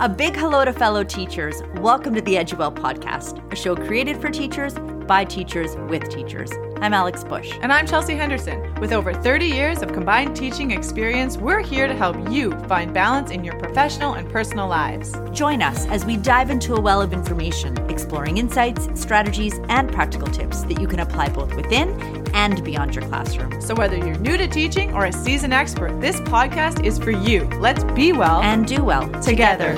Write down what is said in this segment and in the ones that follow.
A big hello to fellow teachers. Welcome to the Eduwell podcast, a show created for teachers by teachers with teachers. I'm Alex Bush. And I'm Chelsea Henderson. With over 30 years of combined teaching experience, we're here to help you find balance in your professional and personal lives. Join us as we dive into a well of information, exploring insights, strategies, and practical tips that you can apply both within and beyond your classroom. So, whether you're new to teaching or a seasoned expert, this podcast is for you. Let's be well and do well together.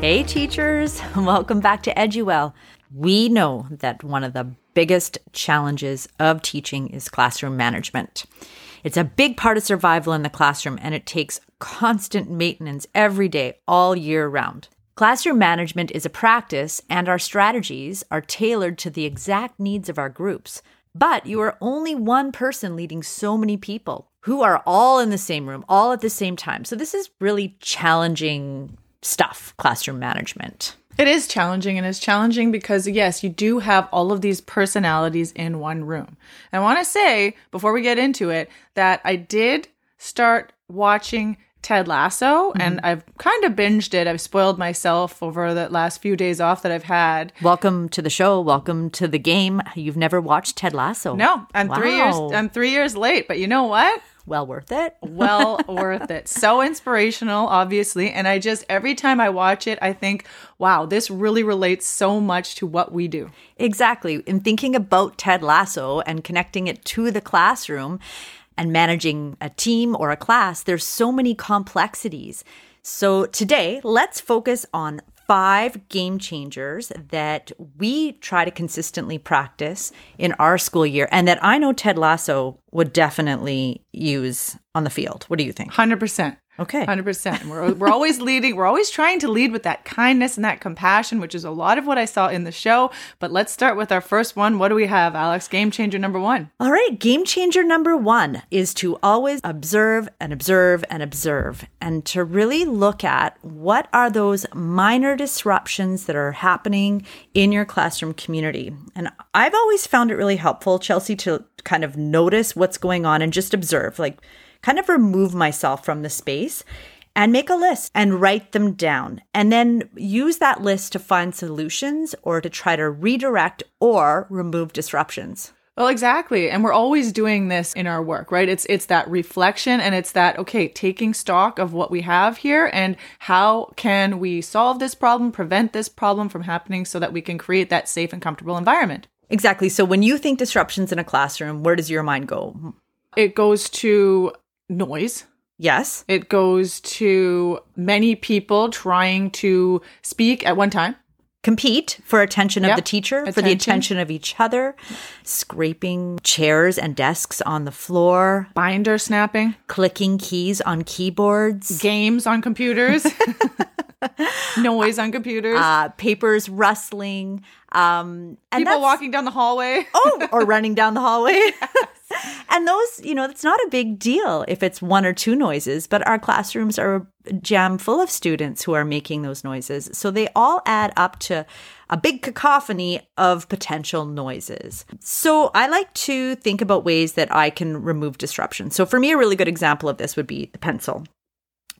Hey, teachers, welcome back to Eduwell. We know that one of the biggest challenges of teaching is classroom management. It's a big part of survival in the classroom and it takes constant maintenance every day, all year round. Classroom management is a practice, and our strategies are tailored to the exact needs of our groups. But you are only one person leading so many people who are all in the same room, all at the same time. So, this is really challenging stuff, classroom management. It is challenging, and it's challenging because, yes, you do have all of these personalities in one room. I want to say, before we get into it, that I did start watching Ted Lasso, mm-hmm. and I've kind of binged it. I've spoiled myself over the last few days off that I've had. Welcome to the show. Welcome to the game. You've never watched Ted Lasso? No, I'm wow. three years. I'm three years late, but you know what? well worth it. well worth it. So inspirational, obviously. And I just, every time I watch it, I think, wow, this really relates so much to what we do. Exactly. In thinking about Ted Lasso and connecting it to the classroom and managing a team or a class, there's so many complexities. So today, let's focus on five game changers that we try to consistently practice in our school year and that I know Ted Lasso would definitely use on the field. What do you think? 100%. Okay. 100%. We're, we're always leading, we're always trying to lead with that kindness and that compassion, which is a lot of what I saw in the show. But let's start with our first one. What do we have, Alex? Game changer number one. All right. Game changer number one is to always observe and observe and observe and to really look at what are those minor disruptions that are happening in your classroom community. And I've always found it really helpful, Chelsea, to kind of notice what's going on and just observe. Like, kind of remove myself from the space and make a list and write them down. And then use that list to find solutions or to try to redirect or remove disruptions. Well, exactly. And we're always doing this in our work, right? It's it's that reflection and it's that okay, taking stock of what we have here and how can we solve this problem, prevent this problem from happening so that we can create that safe and comfortable environment. Exactly. So when you think disruptions in a classroom, where does your mind go? It goes to noise. Yes. It goes to many people trying to speak at one time. Compete for attention of yep. the teacher, attention. for the attention of each other, scraping chairs and desks on the floor, binder snapping, clicking keys on keyboards, games on computers, noise on computers, uh, papers rustling, um, and people walking down the hallway. oh, or running down the hallway. and those, you know, it's not a big deal if it's one or two noises, but our classrooms are jam full of students who are making those noises. So they all add up to a big cacophony of potential noises. So I like to think about ways that I can remove disruption. So for me, a really good example of this would be the pencil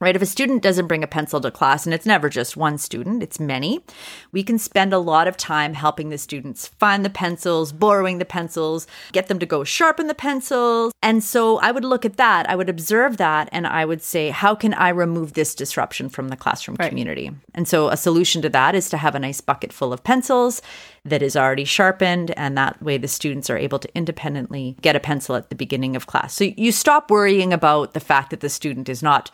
right? If a student doesn't bring a pencil to class, and it's never just one student, it's many, we can spend a lot of time helping the students find the pencils, borrowing the pencils, get them to go sharpen the pencils. And so I would look at that, I would observe that, and I would say, how can I remove this disruption from the classroom right. community? And so a solution to that is to have a nice bucket full of pencils that is already sharpened, and that way the students are able to independently get a pencil at the beginning of class. So you stop worrying about the fact that the student is not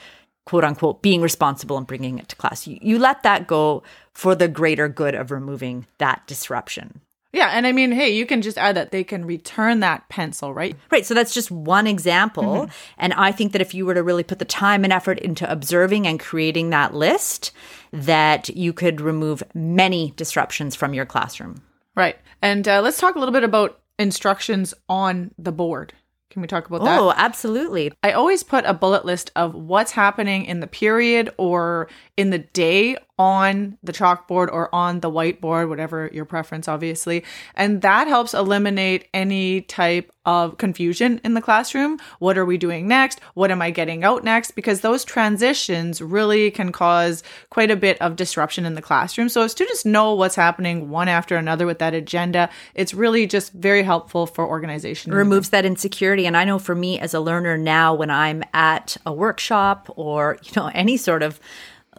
quote unquote being responsible and bringing it to class. You, you let that go for the greater good of removing that disruption. Yeah, and I mean, hey, you can just add that they can return that pencil, right? Right. So that's just one example. Mm-hmm. And I think that if you were to really put the time and effort into observing and creating that list, that you could remove many disruptions from your classroom. Right. And uh, let's talk a little bit about instructions on the board. Can we talk about that? Oh, absolutely. I always put a bullet list of what's happening in the period or in the day on the chalkboard or on the whiteboard, whatever your preference, obviously. And that helps eliminate any type of confusion in the classroom. What are we doing next? What am I getting out next? Because those transitions really can cause quite a bit of disruption in the classroom. So if students know what's happening one after another with that agenda, it's really just very helpful for organization. It removes that insecurity. And I know for me as a learner now, when I'm at a workshop or, you know, any sort of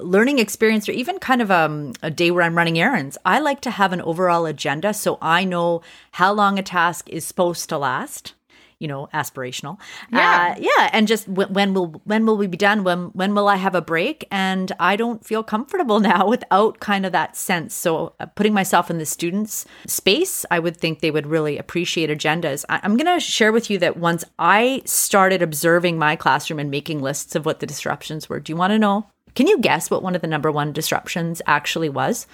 learning experience or even kind of um, a day where I'm running errands, I like to have an overall agenda so I know how long a task is supposed to last. You know, aspirational. Yeah, uh, yeah, and just w- when will when will we be done? When when will I have a break? And I don't feel comfortable now without kind of that sense. So uh, putting myself in the students' space, I would think they would really appreciate agendas. I- I'm going to share with you that once I started observing my classroom and making lists of what the disruptions were. Do you want to know? Can you guess what one of the number one disruptions actually was?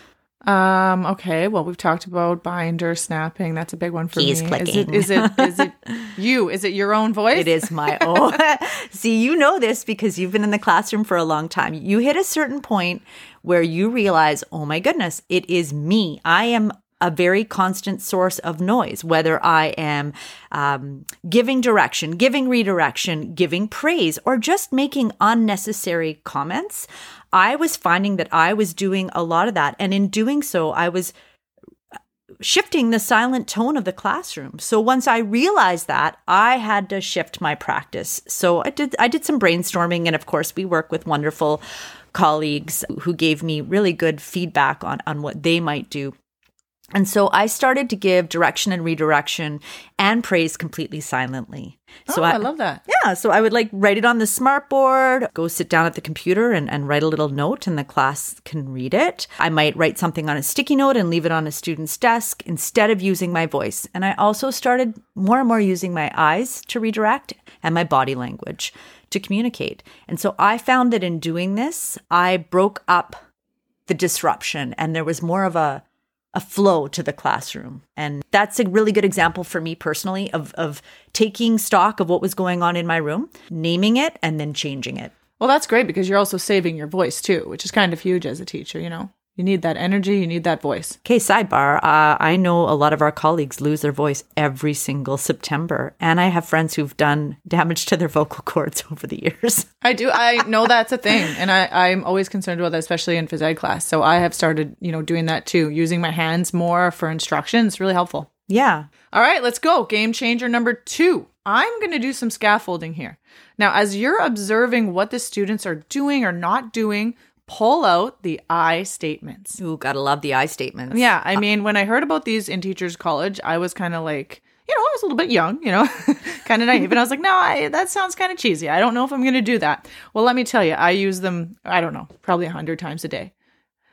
Um, okay. Well, we've talked about binder snapping. That's a big one for Keys me. clicking. Is it, is it is it you? Is it your own voice? It is my own. See, you know this because you've been in the classroom for a long time. You hit a certain point where you realize, oh my goodness, it is me. I am a very constant source of noise, whether I am um, giving direction, giving redirection, giving praise, or just making unnecessary comments. I was finding that I was doing a lot of that. And in doing so, I was shifting the silent tone of the classroom. So once I realized that, I had to shift my practice. So I did I did some brainstorming and of course we work with wonderful colleagues who gave me really good feedback on on what they might do. And so I started to give direction and redirection and praise completely silently. So oh, I, I, love that. Yeah. So I would like write it on the smart board, go sit down at the computer and, and write a little note, and the class can read it. I might write something on a sticky note and leave it on a student's desk instead of using my voice. And I also started more and more using my eyes to redirect and my body language to communicate. And so I found that in doing this, I broke up the disruption and there was more of a a flow to the classroom. And that's a really good example for me personally of, of taking stock of what was going on in my room, naming it, and then changing it. Well, that's great because you're also saving your voice too, which is kind of huge as a teacher, you know? You need that energy, you need that voice. Okay, sidebar. Uh, I know a lot of our colleagues lose their voice every single September. And I have friends who've done damage to their vocal cords over the years. I do. I know that's a thing. And I, I'm always concerned about that, especially in phys ed class. So I have started, you know, doing that too, using my hands more for instruction. It's Really helpful. Yeah. All right, let's go. Game changer number two. I'm going to do some scaffolding here. Now, as you're observing what the students are doing or not doing, pull out the I statements. Ooh, gotta love the I statements. Yeah, I uh, mean, when I heard about these in Teachers College, I was kind of like, you know, I was a little bit young, you know, kind of naive. And I was like, no, I, that sounds kind of cheesy. I don't know if I'm going to do that. Well, let me tell you, I use them, I don't know, probably a hundred times a day.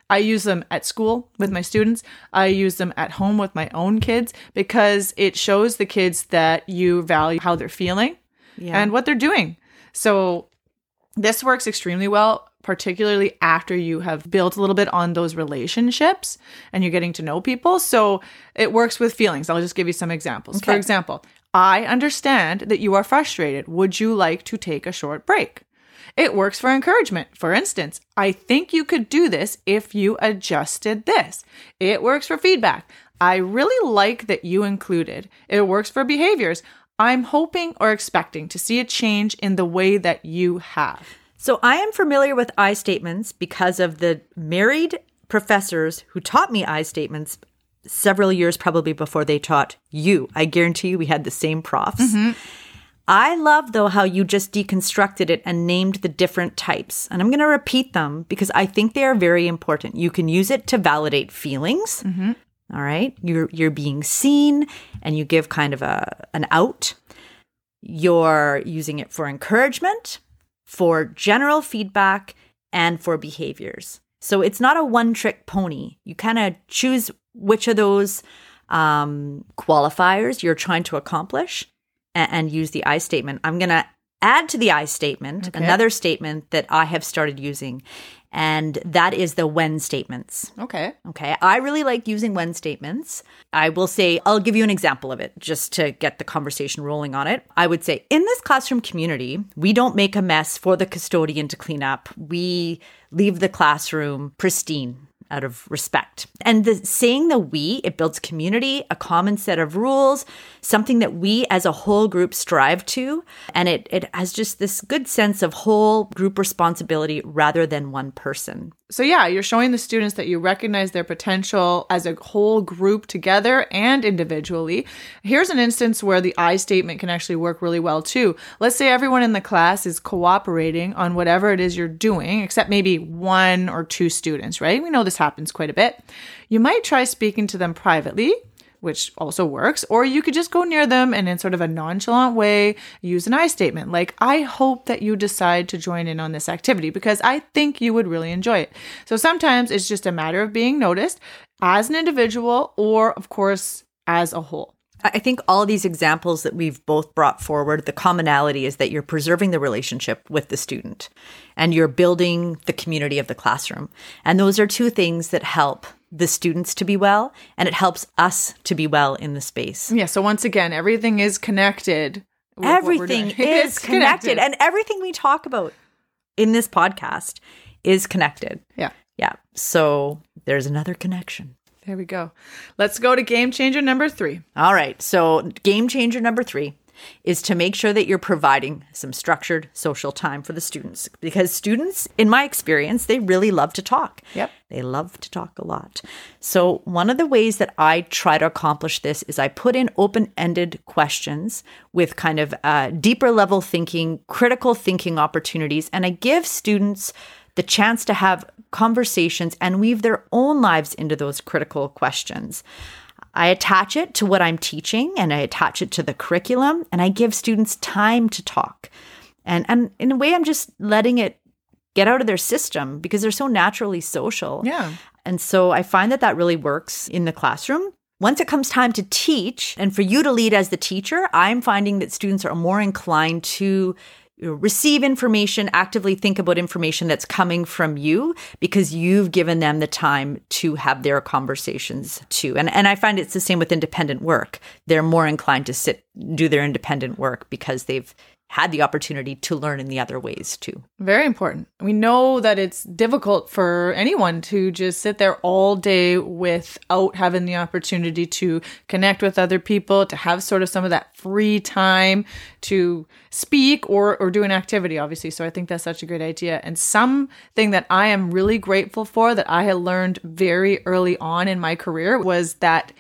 I use them at school with my students. I use them at home with my own kids because it shows the kids that you value how they're feeling Yeah. and what they're doing. So this works extremely well, particularly after you have built a little bit on those relationships and you're getting to know people. So it works with feelings. I'll just give you some examples. For example, I understand that you are frustrated. Would you like to take a short break? It works for encouragement. For instance, I think you could do this if you adjusted this. It works for feedback. I really like that you included. It works for behaviors. I'm hoping or expecting to see a change in the way that you have. So I am familiar with I statements because of the married professors who taught me I statements several years probably before they taught you. I guarantee you we had the same profs. Mm-hmm. I love though how you just deconstructed it and named the different types. And I'm going to repeat them because I think they are very important. You can use it to validate feelings. Mm-hmm. All right? You're you're being seen and you give kind of a an out. You're using it for encouragement, for general feedback, and for behaviors. So it's not a one trick pony. You kind of choose which of those um, qualifiers you're trying to accomplish and, and use the I statement. I'm going to add to the I statement another statement that I have started using, and that is the when statements. Okay. Okay. I really like using when statements. I will say, I'll give you an example of it just to get the conversation rolling on it. I would say, in this classroom community, we don't make a mess for the custodian to clean up. We leave the classroom pristine out of respect. And the saying the we, it builds community, a common set of rules, something that we as a whole group strive to. And it, it has just this good sense of whole group responsibility rather than one person. So, yeah, you're showing the students that you recognize their potential as a whole group together and individually. Here's an instance where the I statement can actually work really well too. Let's say everyone in the class is cooperating on whatever it is you're doing, except maybe one or two students, right? We know this happens quite a bit. You might try speaking to them privately which also works, or you could just go near them and in sort of a nonchalant way use an I statement like, I hope that you decide to join in on this activity because I think you would really enjoy it. So sometimes it's just a matter of being noticed as an individual or, of course, as a whole. I think all these examples that we've both brought forward, the commonality is that you're preserving the relationship with the student and you're building the community of the classroom. And those are two things that help the students to be well and it helps us to be well in the space. Yeah. So once again, everything is connected. Everything is connected. connected. And everything we talk about in this podcast is connected. Yeah. Yeah. So there's another connection. There we go. Let's go to game changer number three. All right. So, game changer number three is to make sure that you're providing some structured social time for the students. Because students in my experience they really love to talk. Yep. They love to talk a lot. So one of the ways that i try to accomplish this is i put in open-ended questions with kind of uh, deeper level thinking critical thinking opportunities and i give students the chance to have conversations and weave their own lives into those critical questions I attach it to what I'm teaching and I attach it to the curriculum and I give students time to talk. And and in a way I'm just letting it get out of their system because they're so naturally social. Yeah. And so I find that that really works in the classroom. Once it comes time to teach and for you to lead as the teacher, I'm finding that students are more inclined to receive information, actively think about information that's coming from you because you've given them the time to have their conversations too. And and I find it's the same with independent work. They're more inclined to sit do their independent work because they've had the opportunity to learn in the other ways too. Very important. We know that it's difficult for anyone to just sit there all day without having the opportunity to connect with other people, to have sort of some of that free time to speak or or do an activity obviously. So I think that's such a great idea. And something that I am really grateful for that I had learned very early on in my career was that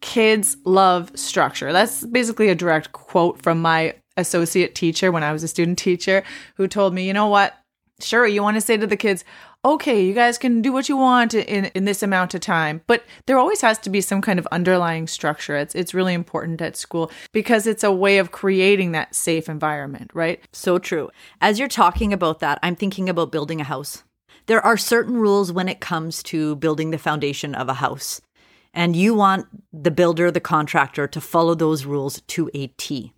kids love structure. That's basically a direct quote from my associate teacher when I was a student teacher who told me, you know what? Sure, you want to say to the kids, okay, you guys can do what you want in, in this amount of time. But there always has to be some kind of underlying structure. It's it's really important at school because it's a way of creating that safe environment, right? So true. As you're talking about that, I'm thinking about building a house. There are certain rules when it comes to building the foundation of a house. And you want the builder, the contractor to follow those rules to a T.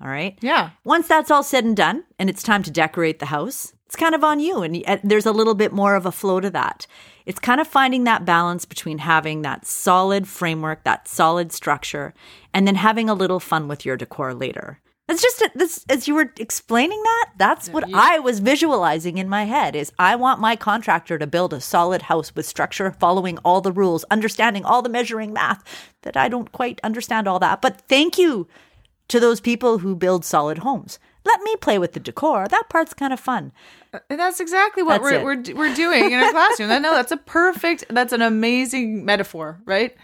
All right. Yeah. Once that's all said and done and it's time to decorate the house, it's kind of on you. And there's a little bit more of a flow to that. It's kind of finding that balance between having that solid framework, that solid structure, and then having a little fun with your decor later. That's just this as you were explaining that. That's what I was visualizing in my head. Is I want my contractor to build a solid house with structure, following all the rules, understanding all the measuring math. That I don't quite understand all that, but thank you to those people who build solid homes. Let me play with the decor. That part's kind of fun. And uh, that's exactly what that's we're, we're, we're doing in a classroom. no, that's a perfect, that's an amazing metaphor, right?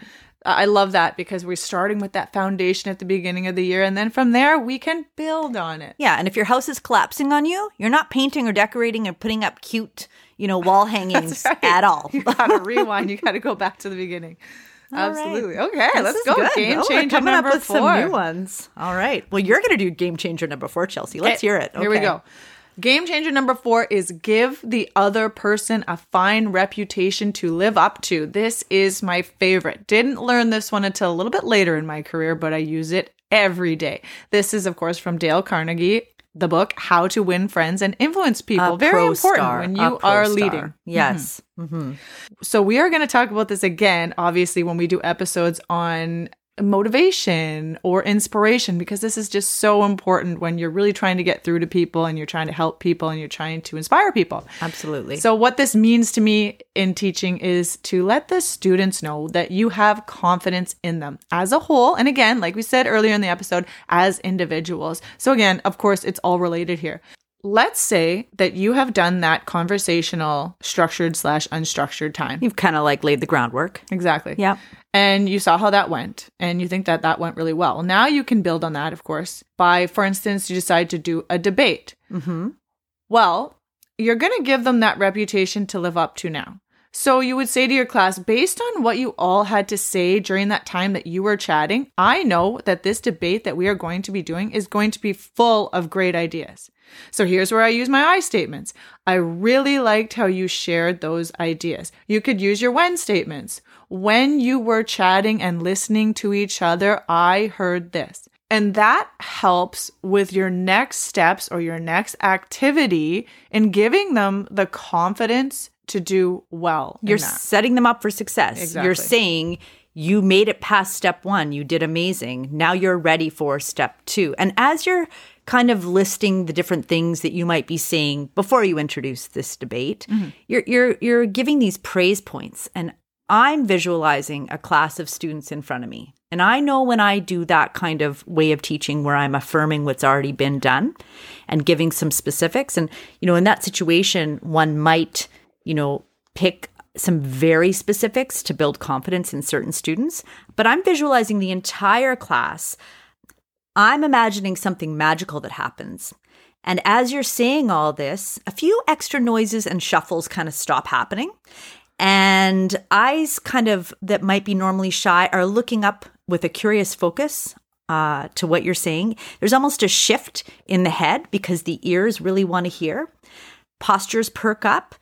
I love that because we're starting with that foundation at the beginning of the year. And then from there, we can build on it. Yeah. And if your house is collapsing on you, you're not painting or decorating or putting up cute, you know, wall hangings right. at all. you got to rewind. You got to go back to the beginning. Absolutely. Right. Okay, this let's go. Good. Game oh, changer coming number up with four. some new ones. All right. Well, you're going to do game changer number four, Chelsea. Let's okay. hear it. Okay. Here we go. Game changer number four is give the other person a fine reputation to live up to. This is my favorite. Didn't learn this one until a little bit later in my career, but I use it every day. This is, of course, from Dale Carnegie. The book How to Win Friends and Influence People. A Very important star, when you are star. leading. Yes. hmm So we are going to talk about this again, obviously, when we do episodes on motivation or inspiration, because this is just so important when you're really trying to get through to people and you're trying to help people and you're trying to inspire people. Absolutely. So, what this means to me in teaching is to let the students know that you have confidence in them as a whole. And again, like we said earlier in the episode, as individuals. So, again, of course, it's all related here. Let's say that you have done that conversational, structured slash unstructured time. You've kind of like laid the groundwork. Exactly. Yeah. And you saw how that went, and you think that that went really well. Now you can build on that, of course, by, for instance, you decide to do a debate. hmm Well, you're going to give them that reputation to live up to now. So you would say to your class, based on what you all had to say during that time that you were chatting, I know that this debate that we are going to be doing is going to be full of great ideas. So here's where I use my I statements. I really liked how you shared those ideas. You could use your when statements. When you were chatting and listening to each other, I heard this. And that helps with your next steps or your next activity in giving them the confidence to do well. You're setting them up for success. Exactly. You're saying you made it past step one. You did amazing. Now you're ready for step two. And as you're kind of listing the different things that you might be saying before you introduce this debate, mm-hmm. you're you're you're giving these praise points. And I'm visualizing a class of students in front of me. And I know when I do that kind of way of teaching where I'm affirming what's already been done and giving some specifics. And, you know, in that situation, one might, you know, pick some very specifics to build confidence in certain students. But I'm visualizing the entire class. I'm imagining something magical that happens. And as you're saying all this, a few extra noises and shuffles kind of stop happening. And eyes, kind of that might be normally shy, are looking up with a curious focus uh, to what you're saying. There's almost a shift in the head because the ears really want to hear. Postures perk up.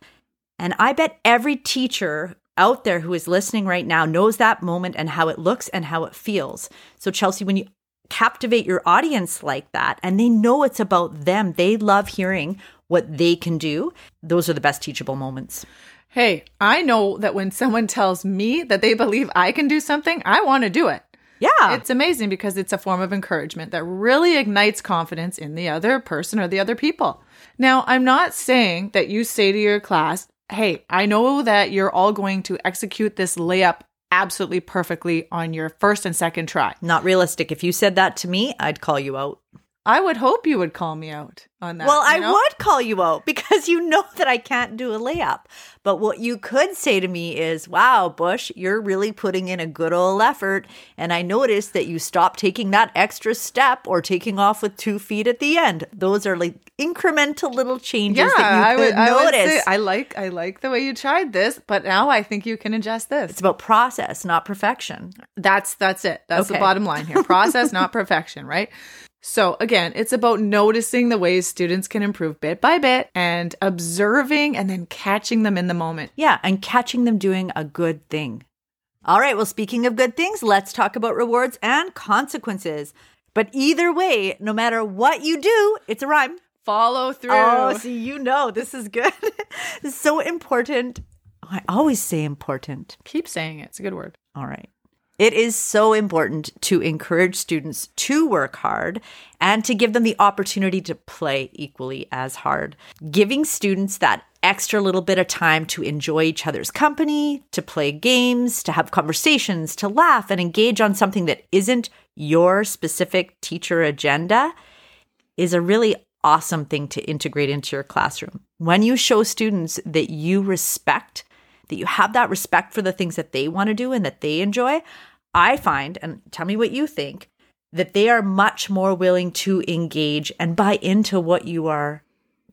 And I bet every teacher out there who is listening right now knows that moment and how it looks and how it feels. So, Chelsea, when you captivate your audience like that and they know it's about them, they love hearing what they can do, those are the best teachable moments. Hey, I know that when someone tells me that they believe I can do something, I want to do it. Yeah. It's amazing because it's a form of encouragement that really ignites confidence in the other person or the other people. Now, I'm not saying that you say to your class, Hey, I know that you're all going to execute this layup absolutely perfectly on your first and second try. Not realistic. If you said that to me, I'd call you out. I would hope you would call me out on that. Well, I you know? would call you out because you know that I can't do a layup. But what you could say to me is, wow, Bush, you're really putting in a good old effort. And I noticed that you stopped taking that extra step or taking off with two feet at the end. Those are like incremental little changes Yeah, that you I could I would notice. say I like I like the way you tried this, but now I think you can adjust this. it's about process, not perfection. That's that's it. That's the bottom line here. Process, not perfection, right? So again, it's about noticing the ways students can improve bit by bit and observing and then catching them in the moment. Yeah, and catching them doing a good thing. All right, well, speaking of good things, let's talk about rewards and consequences. But either way, no matter what you do, it's a rhyme. Follow through. Oh, see, you know, this is good. this is so important. I always say important. Keep saying it. It's a good word. All right. It is so important to encourage students to work hard and to give them the opportunity to play equally as hard. Giving students that extra little bit of time to enjoy each other's company, to play games, to have conversations, to laugh and engage on something that isn't your specific teacher agenda is a really awesome thing to integrate into your classroom. When you show students that you respect, that you have that respect for the things that they want to do and that they enjoy, I find, and tell me what you think, that they are much more willing to engage and buy into what you are,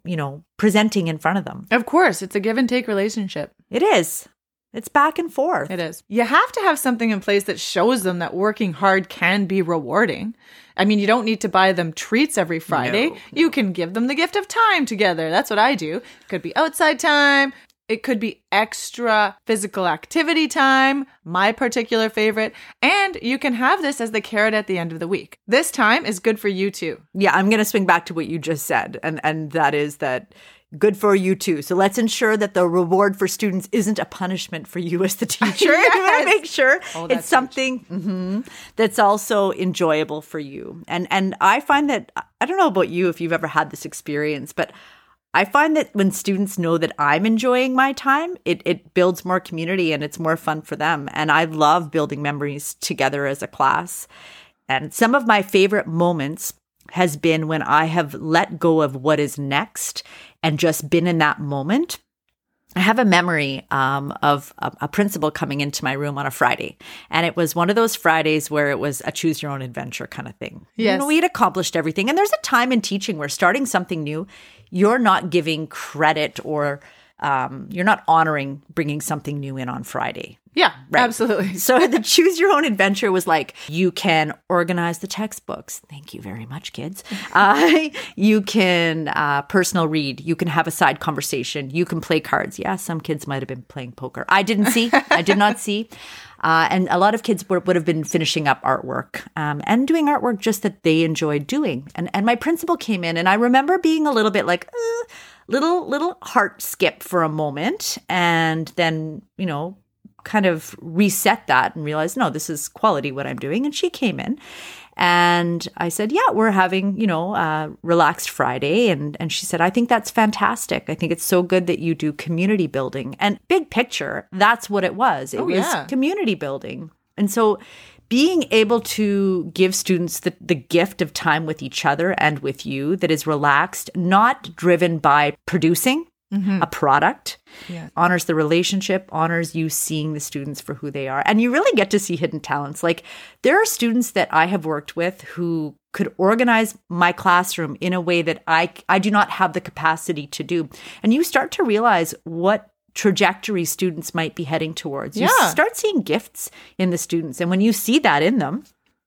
you know, presenting in front of them. Of course, it's a give and take relationship. It is. It's back and forth. It is. You have to have something in place that shows them that working hard can be rewarding. I mean, you don't need to buy them treats every Friday. No. You can give them the gift of time together. That's what I do. Could be outside time, It could be extra physical activity time, my particular favorite, and you can have this as the carrot at the end of the week. This time is good for you too. Yeah, I'm going to swing back to what you just said, and and that is that good for you too. So let's ensure that the reward for students isn't a punishment for you as the teacher. You want Yes. to make sure Oh, it's something mhm, that's also enjoyable for you. And and I find that I don't know about you if you've ever had this experience, but I find that when students know that I'm enjoying my time, it, it builds more community and it's more fun for them. And I love building memories together as a class. And some of my favorite moments has been when I have let go of what is next and just been in that moment. I have a memory um, of a, a principal coming into my room on a Friday. And it was one of those Fridays where it was a choose your own adventure kind of thing. You Yes. know, we had accomplished everything. And there's a time in teaching where starting something new, you're not giving credit or um, you're not honoring bringing something new in on Friday. Yeah, absolutely. So the choose your own adventure was like you can organize the textbooks. Thank you very much, kids. Uh, you can uh, personal read. You can have a side conversation. You can play cards. Yeah, some kids might have been playing poker. I didn't see. I did not see. Uh, and a lot of kids would, would have been finishing up artwork um, and doing artwork just that they enjoyed doing. And and my principal came in, and I remember being a little bit like. Uh, Little little heart skip for a moment, and then you know kind of reset that and realize, no, this is quality what I'm doing. And she came in and I said, yeah, we're having, you know, uh, relaxed Friday. And, and she said, I think that's fantastic. I think it's so good that you do community building and big picture. That's what it was. It Oh, was yeah. community building. And so being able to give students the, the gift of time with each other and with you that is relaxed, not driven by producing mm-hmm. a product, Yeah. honors the relationship, honors you seeing the students for who they are. And you really get to see hidden talents. Like there are students that I have worked with who could organize my classroom in a way that I I do not have the capacity to do. And you start to realize what trajectory students might be heading towards. You Yeah. start seeing gifts in the students. And when you see that in them,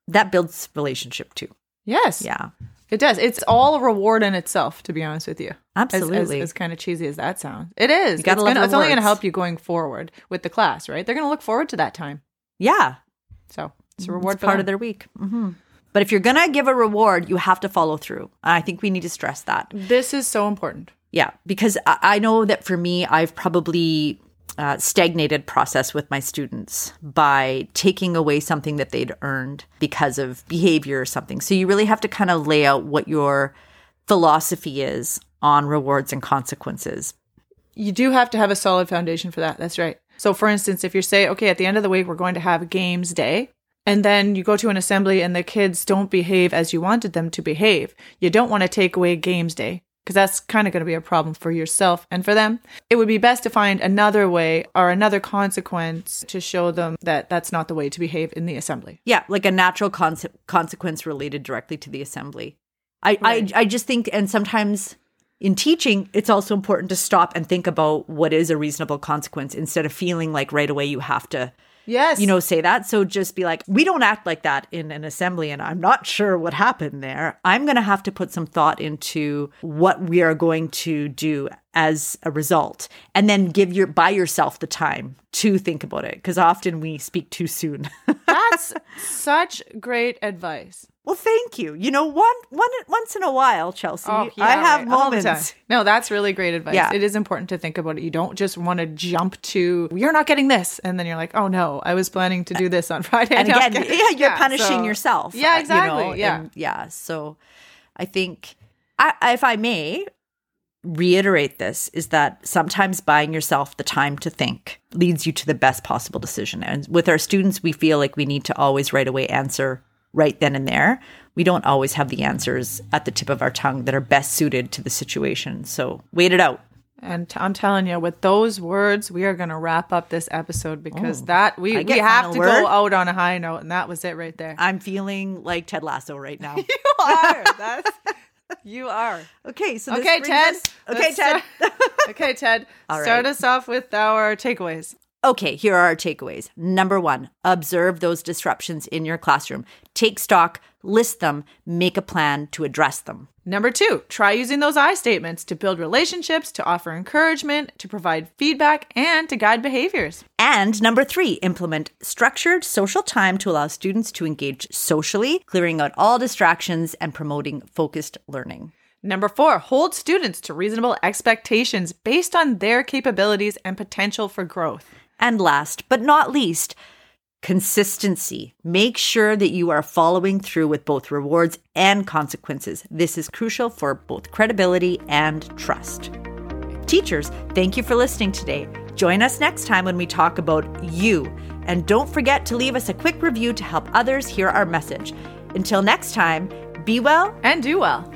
that builds relationship too. Yes. Yeah. It does. It's all a reward in itself, to be honest with you. Absolutely. As, as, kind of cheesy as that sounds. It is. You gotta it's love gonna- it's only going to help you going forward with the class, right? They're going to look forward to that time. Yeah. So it's a reward It's for part them. of their week. hmm But if you're going to give a reward, you have to follow through. I think we need to stress that. This is so important. Yeah, because I I know that for me, I've probably uh, stagnated process with my students by taking away something that they'd earned because of behavior or something. So you really have to kind of lay out what your philosophy is on rewards and consequences. You do have to have a solid foundation for that. That's right. So, for instance, if you say, okay, at the end of the week, we're going to have games day, and then you go to an assembly and the kids don't behave as you wanted them to behave, you don't want to take away games day because that's kind of going to be a problem for yourself and for them. It would be best to find another way or another consequence to show them that that's not the way to behave in the assembly. Yeah, like a natural conse- consequence related directly to the assembly. I, Right. I I just think, and sometimes in teaching, it's also important to stop and think about what is a reasonable consequence instead of feeling like right away you have to, Yes. you know, say that. So just be like, we don't act like that in an assembly, and I'm not sure what happened there. I'm going to have to put some thought into what we are going to do as a result, and then give your buy yourself the time to think about it because often we speak too soon. that's such great advice. Well, thank you. You know, one one once in a while, Chelsea, Oh, yeah, I have right. Time. moments. No, that's really great advice. Yeah. It is important to think about it. You don't just want to jump to you're not getting this, and then you're like, oh no, I was planning to do this on Friday. And again, getting-" yeah, you're Yeah, punishing so- yourself. Yeah, exactly. You know, yeah. and yeah. So, I think, I, if I may reiterate this, is that sometimes buying yourself the time to think leads you to the best possible decision. And with our students, we feel like we need to always right away answer right then and there. We don't always have the answers at the tip of our tongue that are best suited to the situation. So, wait it out. And t- I'm telling you, with those words, we are going to wrap up this episode because Oh, that we, we have to word? go out on a high note, and that was it right there. I'm feeling like Ted Lasso right now. you are. That's you are. Okay, so this Okay, Ted. us- okay, Let's Ted. start- okay, Ted. Start right. us off with our takeaways. Okay, here are our takeaways. Number one, observe those disruptions in your classroom. Take stock, list them, make a plan to address them. Number two, try using those I statements to build relationships, to offer encouragement, to provide feedback, and to guide behaviors. And number three, implement structured social time to allow students to engage socially, clearing out all distractions and promoting focused learning. Number four, hold students to reasonable expectations based on their capabilities and potential for growth. And last but not least, consistency. Make sure that you are following through with both rewards and consequences. This is crucial for both credibility and trust. Teachers, thank you for listening today. Join us next time when we talk about you. And don't forget to leave us a quick review to help others hear our message. Until next time, be well and do well.